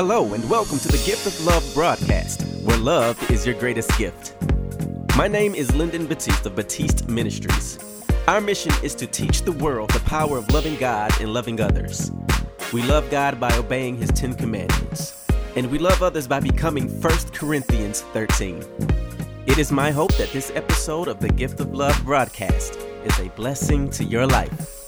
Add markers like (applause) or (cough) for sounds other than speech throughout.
Hello, and welcome to the Gift of Love broadcast, where love is your greatest gift. My name is Lyndon Batiste of Batiste Ministries. Our mission is to teach the world the power of loving God and loving others. We love God by obeying His Ten Commandments, and we love others by becoming 1 Corinthians 13. It is my hope that this episode of the Gift of Love broadcast is a blessing to your life.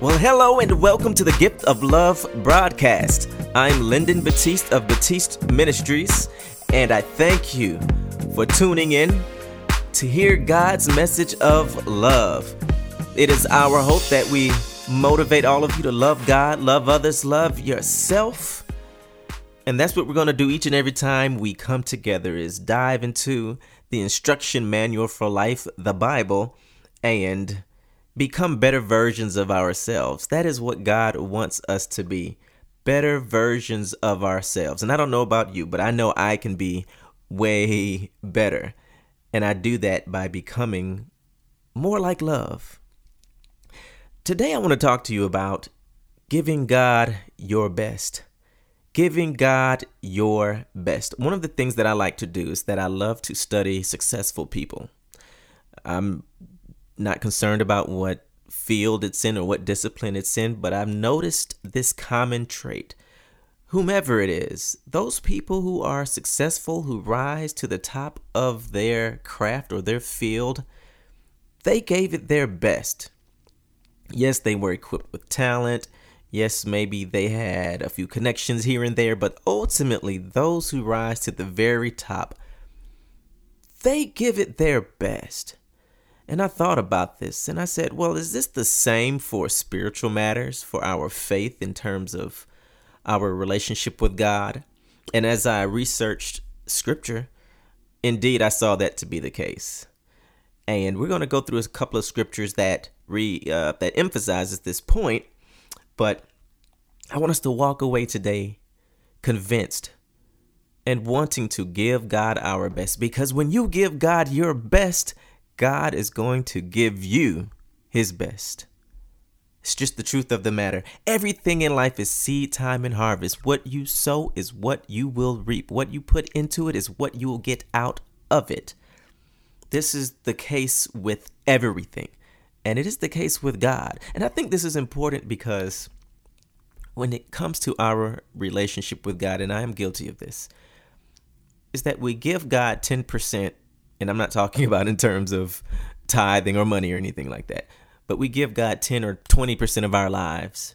Well, hello and welcome to the Gift of Love broadcast. I'm Lyndon Batiste of Batiste Ministries, and I thank you for tuning in to hear God's message of love. It is our hope that we motivate all of you to love God, love others, love yourself. And that's what we're going to do each and every time we come together is dive into the instruction manual for life, the Bible, and become better versions of ourselves. That is what God wants us to be better versions of ourselves. And I don't know about you, but I know I can be way better. And I do that by becoming more like love. Today, I want to talk to you about giving God your best. Giving God your best. One of the things that I like to do is that I love to study successful people. I'm not concerned about what field it's in or what discipline it's in, but I've noticed this common trait. Whomever it is, those people who are successful, who rise to the top of their craft or their field, they gave it their best. Yes, they were equipped with talent. Yes, maybe they had a few connections here and there, but ultimately, those who rise to the very top, they give it their best. And I thought about this and I said, well, is this the same for spiritual matters, for our faith in terms of our relationship with God? And as I researched scripture, indeed I saw that to be the case. And we're going to go through a couple of scriptures that re uh, that emphasizes this point, but I want us to walk away today convinced and wanting to give God our best because when you give God your best, God is going to give you his best. It's just the truth of the matter. Everything in life is seed time and harvest. What you sow is what you will reap. What you put into it is what you will get out of it. This is the case with everything. And it is the case with God. And I think this is important because when it comes to our relationship with God, and I am guilty of this, is that we give God 10% and I'm not talking (laughs) about in terms of tithing or money or anything like that, but we give God 10 or 20% of our lives,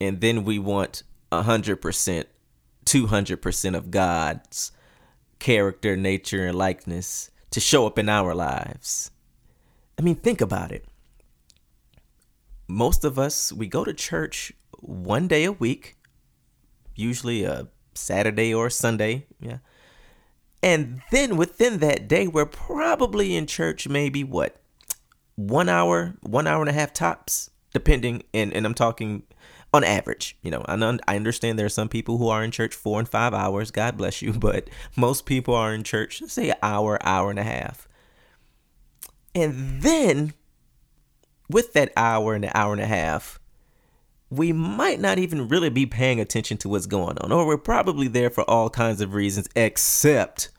and then we want 100%, 200% of God's character, nature, and likeness to show up in our lives. I mean, think about it. Most of us, we go to church one day a week, usually a Saturday or Sunday. Yeah. And then within that day, we're probably in church maybe what? One hour, one hour and a half tops, depending. And, and I'm talking on average. You know, I, I understand there are some people who are in church four and five hours. God bless you. (laughs) But most people are in church, say, an hour, hour and a half. And then with that hour and an hour and a half, we might not even really be paying attention to what's going on, or we're probably there for all kinds of reasons except,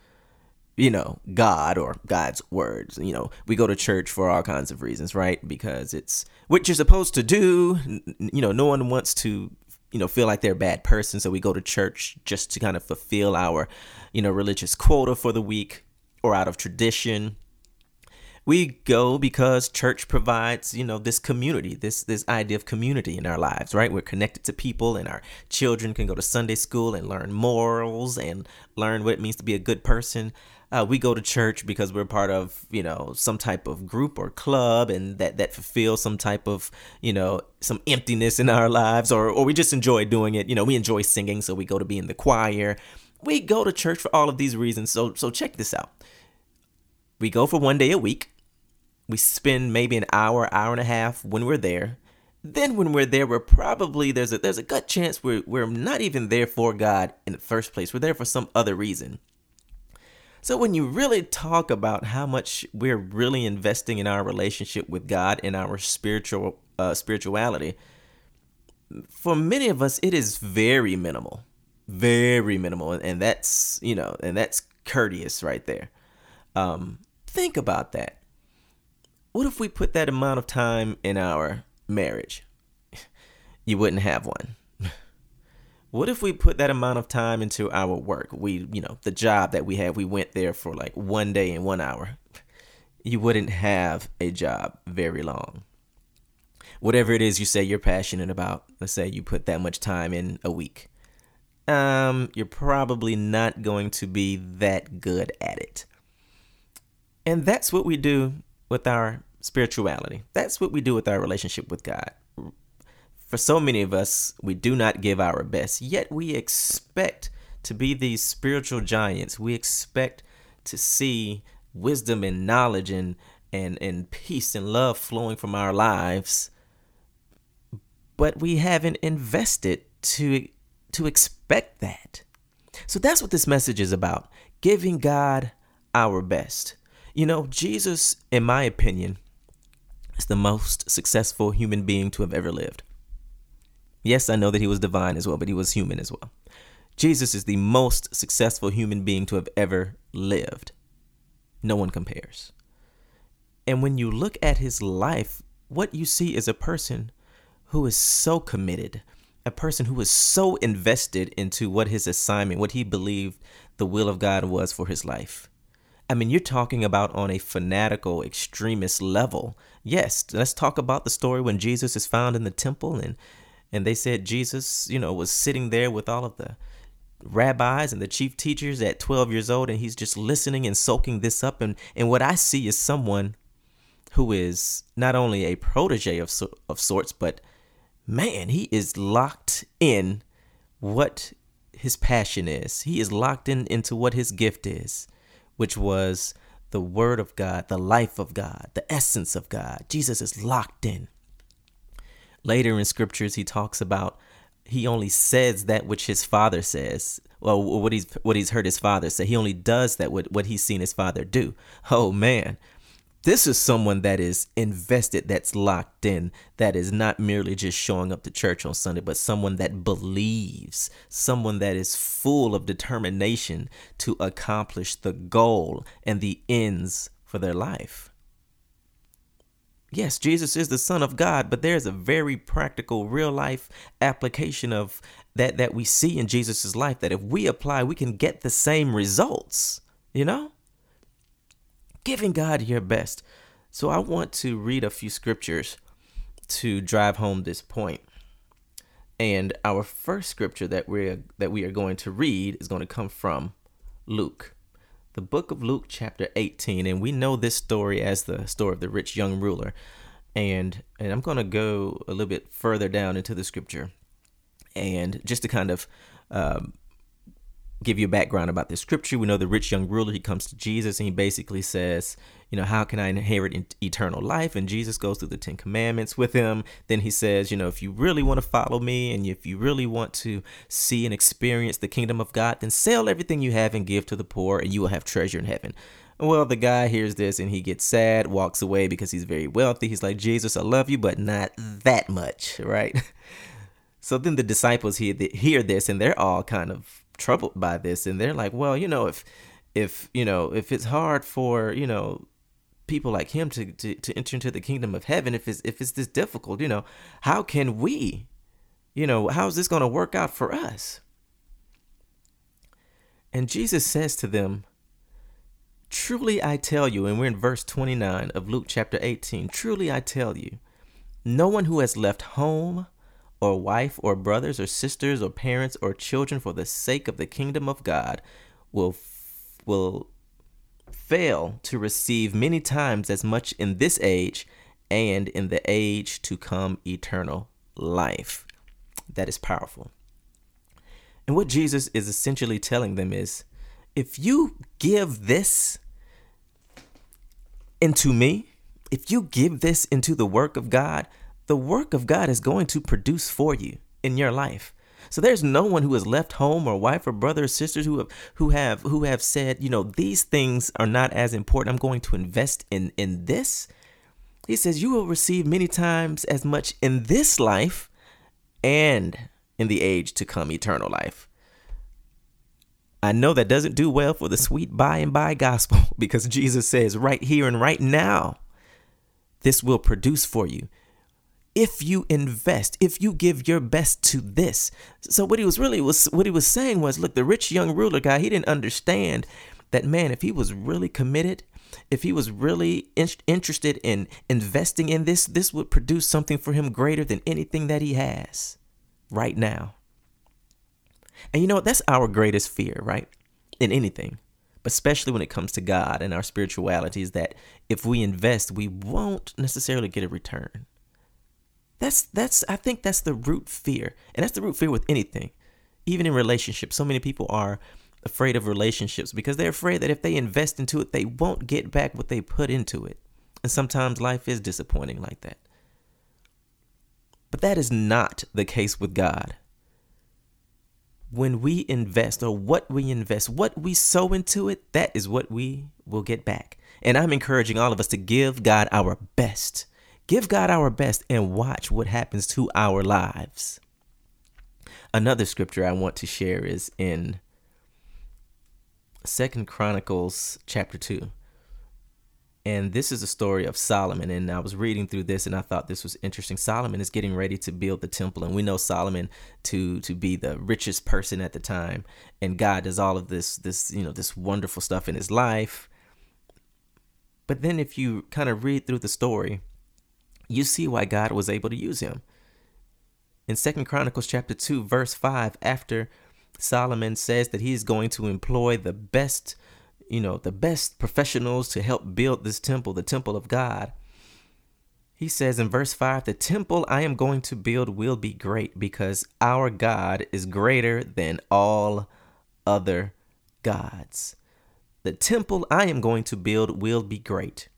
you know, God or God's words. You know, we go to church for all kinds of reasons, right? Because it's what you're supposed to do. You know, no one wants to, you know, feel like they're a bad person, so we go to church just to kind of fulfill our, you know, religious quota for the week or out of tradition we go because church provides you know this community this this idea of community in our lives right we're connected to people and our children can go to sunday school and learn morals and learn what it means to be a good person uh, we go to church because we're part of you know some type of group or club and that that fulfills some type of you know some emptiness in our lives or or we just enjoy doing it you know we enjoy singing so we go to be in the choir we go to church for all of these reasons so so check this out we go for one day a week we spend maybe an hour, hour and a half when we're there. Then when we're there, we're probably there's a there's a gut chance we're we're not even there for God in the first place. We're there for some other reason. So when you really talk about how much we're really investing in our relationship with God and our spiritual uh, spirituality, for many of us it is very minimal. very minimal, and that's you know, and that's courteous right there. Um, think about that. What if we put that amount of time in our marriage? You wouldn't have one. What if we put that amount of time into our work? We, you know, the job that we have, we went there for like one day and one hour. You wouldn't have a job very long. Whatever it is you say you're passionate about, let's say you put that much time in a week. Um, you're probably not going to be that good at it. And that's what we do with our spirituality. That's what we do with our relationship with God. For so many of us, we do not give our best, yet we expect to be these spiritual giants. We expect to see wisdom and knowledge and, and, and peace and love flowing from our lives, but we haven't invested to, to expect that. So that's what this message is about giving God our best. You know, Jesus, in my opinion, is the most successful human being to have ever lived. Yes, I know that he was divine as well, but he was human as well. Jesus is the most successful human being to have ever lived. No one compares. And when you look at his life, what you see is a person who is so committed, a person who is so invested into what his assignment, what he believed the will of God was for his life. I mean, you're talking about on a fanatical, extremist level. Yes, let's talk about the story when Jesus is found in the temple and and they said Jesus, you know, was sitting there with all of the rabbis and the chief teachers at 12 years old and he's just listening and soaking this up. And and what I see is someone who is not only a protege of of sorts but man he is locked in what his passion is. He is locked in into what his gift is which was the word of God the life of God the essence of God. Jesus is locked in Later in scriptures, he talks about he only says that which his father says. Well, what he's what he's heard his father say. He only does that what, what he's seen his father do. Oh man. This is someone that is invested, that's locked in, that is not merely just showing up to church on Sunday, but someone that believes, someone that is full of determination to accomplish the goal and the ends for their life yes, Jesus is the Son of God, but there's a very practical, real life application of that that we see in Jesus's life that if we apply, we can get the same results, you know? Giving God your best. So I want to read a few scriptures to drive home this point. And our first scripture that we're that we are going to read is going to come from Luke the book of Luke, chapter 18. And we know this story as the story of the rich young ruler. And, and I'm going to go a little bit further down into the scripture. And just to kind of um, give you a background about this scripture, we know the rich young ruler, he comes to Jesus and he basically says, you know, how can I inherit eternal life? And Jesus goes through the Ten Commandments with him. Then he says, you know, if you really want to follow me and if you really want to see and experience the kingdom of God, then sell everything you have and give to the poor, and you will have treasure in heaven. Well, the guy hears this and he gets sad, walks away because he's very wealthy. He's like, Jesus, I love you, but not that much, (laughs) right? So then the disciples hear, hear this and they're all kind of troubled by this and they're like, well, you know, if if you know if it's hard for you know people like him to, to, to enter into the kingdom of heaven if it's if it's this difficult you know how can we you know how's this going to work out for us? And jesus says to them truly i tell you and we're in verse 29 of luke chapter 18 truly i tell you no one who has left home or wife or brothers or sisters or parents or children for the sake of the kingdom of god will will fail to receive many times as much in this age and in the age to come eternal life. That is powerful. And what Jesus is essentially telling them is if you give this into me, if you give this into the work of God, the work of God is going to produce for you in your life. So there's no one who has left home or wife or brother or sisters who have who have who have said, you know, these things are not as important. I'm going to invest in in this. He says you will receive many times as much in this life and in the age to come eternal life. I know that doesn't do well for the sweet by and by gospel (laughs) because Jesus says right here and right now, this will produce for you. If you invest, if you give your best to this. So what he was really was what he was saying was, look, the rich young ruler guy, he didn't understand that man, if he was really committed, if he was really in- interested in investing in this, this would produce something for him greater than anything that he has right now. And you know, what? that's our greatest fear, right? In anything, but especially when it comes to God and our spirituality, is that if we invest, we won't necessarily get a return. That's that's I think that's the root fear. And that's the root fear with anything. Even in relationships. So many people are afraid of relationships because they're afraid that if they invest into it, they won't get back what they put into it. And sometimes life is disappointing like that. But that is not the case with God when we invest or what we invest, what we sow into it, that is what we will get back. And I'm encouraging all of us to give God our best. Give God our best and watch what happens to our lives. Another scripture I want to share is in Second Chronicles chapter 2. And this is a story of Solomon. And I was reading through this and I thought this was interesting. Solomon is getting ready to build the temple. And we know Solomon to to be the richest person at the time. And God does all of this, this, you know, this wonderful stuff in his life. But then if you kind of read through the story, you see why God was able to use him. In Second Chronicles chapter 2, verse 5, after Solomon says that he is going to employ the best you know, the best professionals to help build this temple, the temple of God. He says in verse 5 The temple I am going to build will be great because our God is greater than all other gods. The temple I am going to build will be great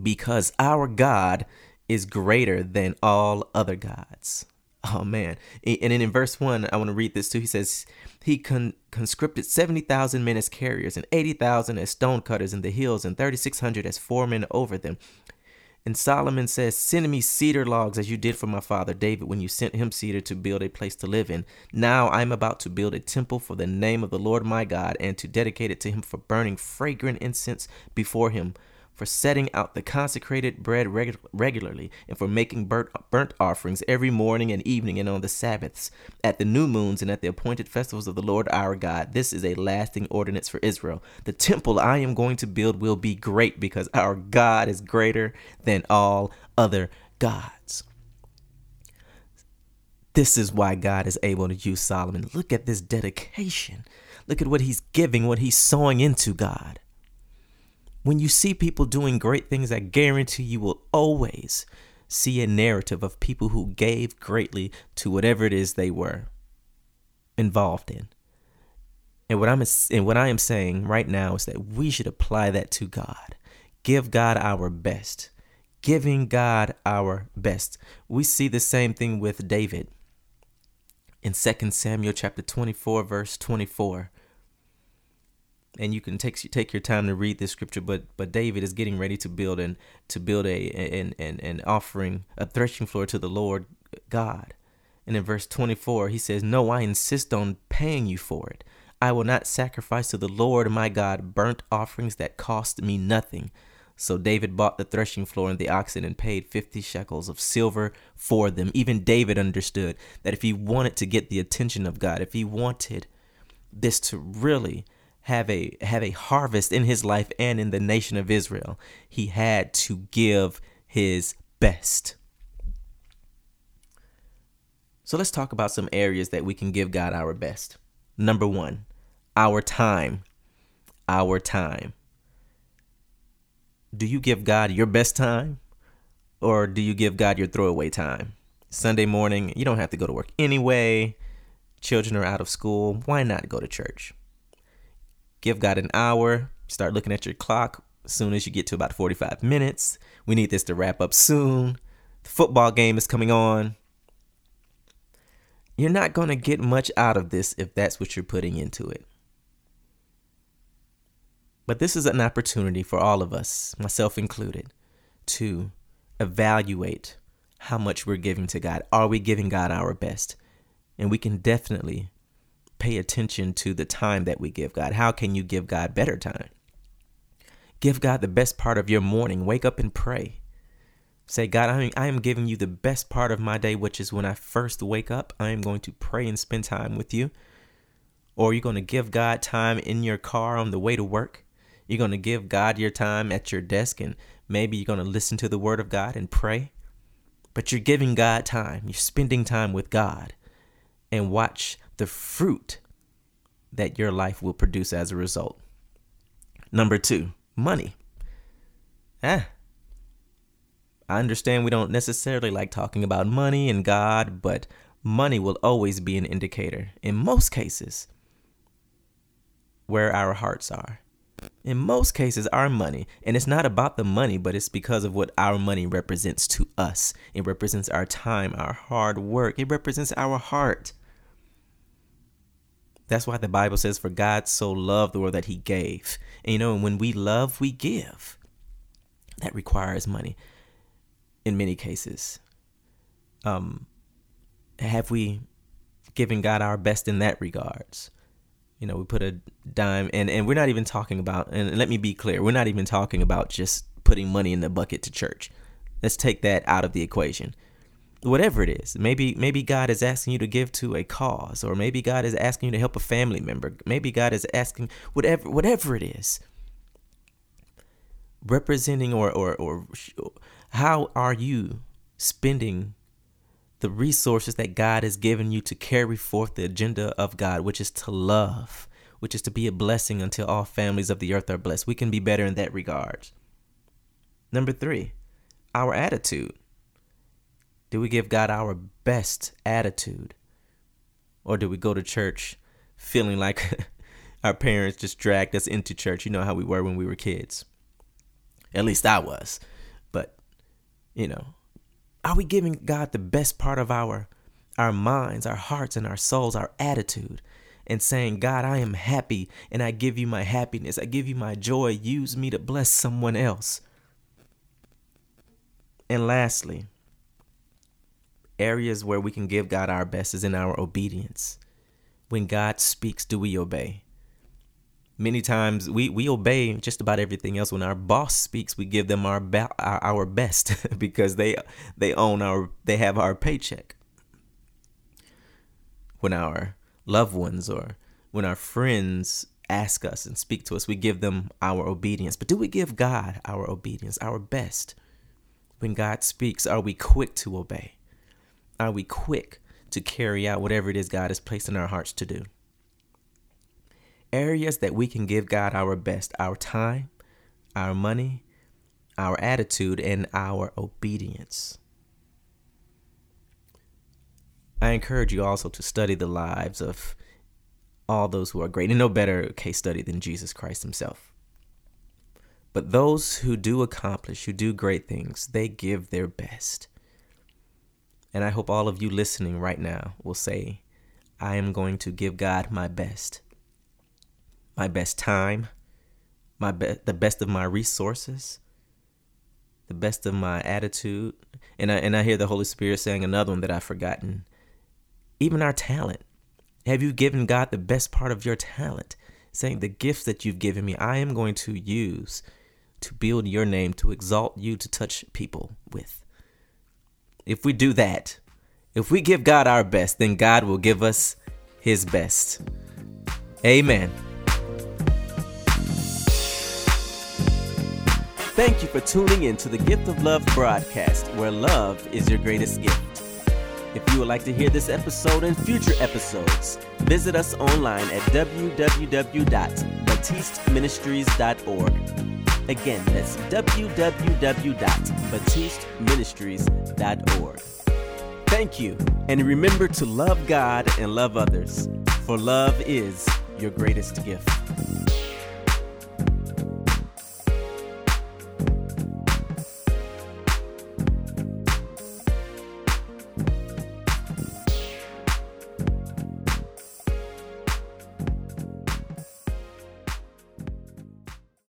because our God is greater than all other gods. Oh man. And then in verse 1, I want to read this too. He says, He con- conscripted 70,000 men as carriers, and 80,000 as stonecutters in the hills, and 3,600 as foremen over them. And Solomon says, Send me cedar logs as you did for my father David when you sent him cedar to build a place to live in. Now I am about to build a temple for the name of the Lord my God, and to dedicate it to him for burning fragrant incense before him for setting out the consecrated bread regu- regularly, and for making burnt, burnt offerings every morning and evening and on the Sabbaths, at the new moons and at the appointed festivals of the Lord our God. This is a lasting ordinance for Israel. The temple I am going to build will be great because our God is greater than all other gods. This is why God is able to use Solomon. Look at this dedication. Look at what he's giving, what he's sowing into God. When you see people doing great things, I guarantee you will always see a narrative of people who gave greatly to whatever it is they were involved in. And what I'm and what I am saying right now is that we should apply that to God. Give God our best. Giving God our best. We see the same thing with David. In 2 Samuel chapter 24 verse 24, and you can take take your time to read this scripture but but David is getting ready to build and to build a an, an an offering a threshing floor to the Lord God. And in verse 24 he says no I insist on paying you for it. I will not sacrifice to the Lord my God burnt offerings that cost me nothing. So David bought the threshing floor and the oxen and paid 50 shekels of silver for them. Even David understood that if he wanted to get the attention of God if he wanted this to really have a have a harvest in his life and in the nation of Israel, he had to give his best. So let's talk about some areas that we can give God our best. Number 1, our time. Our time. Do you give God your best time or do you give God your throwaway time? Sunday morning, you don't have to go to work anyway. Children are out of school. Why not go to church? Give God an hour. Start looking at your clock as soon as you get to about 45 minutes. We need this to wrap up soon. The football game is coming on. You're not going to get much out of this if that's what you're putting into it. But this is an opportunity for all of us, myself included, to evaluate how much we're giving to God. Are we giving God our best? And we can definitely pay attention to the time that we give God. How can you give God better time? Give God the best part of your morning. Wake up and pray. Say, God, I am, I am giving you the best part of my day, which is when I first wake up. I am going to pray and spend time with you. Or you're going to give God time in your car on the way to work. You're going to give God your time at your desk, and maybe you're going to listen to the word of God and pray. But you're giving God time. You're spending time with God. And watch the fruit that your life will produce as a result. Number two, money. Ah, I understand we don't necessarily like talking about money and God, but money will always be an indicator, in most cases, where our hearts are. In most cases, our money, and it's not about the money, but it's because of what our money represents to us. It represents our time, our hard work, it represents our heart. That's why the Bible says, For God so loved the world that he gave. And you know, when we love, we give. That requires money in many cases. Um, have we given God our best in that regards? You know, we put a dime, and and we're not even talking about. And let me be clear, we're not even talking about just putting money in the bucket to church. Let's take that out of the equation. Whatever it is, maybe maybe God is asking you to give to a cause, or maybe God is asking you to help a family member. Maybe God is asking whatever whatever it is. Representing or or or how are you spending the resources that God has given you to carry forth the agenda of God, which is to love, which is to be a blessing until all families of the earth are blessed? We can be better in that regard. Number three, our attitude. Do we give God our best attitude? Or do we go to church feeling like (laughs) our parents just dragged us into church? You know how we were when we were kids. At least I was. But, you know, are we giving God the best part of our our minds, our hearts and our souls, our attitude and saying, "God, I am happy and I give you my happiness. I give you my joy. Use me to bless someone else." And lastly, areas where we can give God our best is in our obedience. When God speaks, do we obey? many times we, we obey just about everything else. When our boss speaks we give them our our, our best (laughs) because they they own our they have our paycheck. When our loved ones or when our friends ask us and speak to us we give them our obedience. But do we give god our obedience our best? When god speaks are we quick to obey are we quick to carry out whatever it is god has placed in our hearts to do areas that we can give God our best our time, our money, our attitude, and our obedience. I encourage you also to study the lives of all those who are great, and no better case study than Jesus Christ himself. But those who do accomplish, who do great things, they give their best. And I hope all of you listening right now will say, I am going to give God my best my best time, my be- the best of my resources, the best of my attitude. And I, and I hear the Holy Spirit saying another one that I've forgotten. Even our talent. Have you given God the best part of your talent? Saying the gifts that you've given me, I am going to use to build your name, to exalt you, to touch people with. If we do that, if we give God our best, then God will give us his best. Amen. Thank you for tuning in to the Gift of Love broadcast, where love is your greatest gift. If you would like to hear this episode and future episodes, visit us online at www.batisteministries.org. Again, that's www.batisteministries.org. Thank you, and remember to love God and love others, for love is your greatest gift.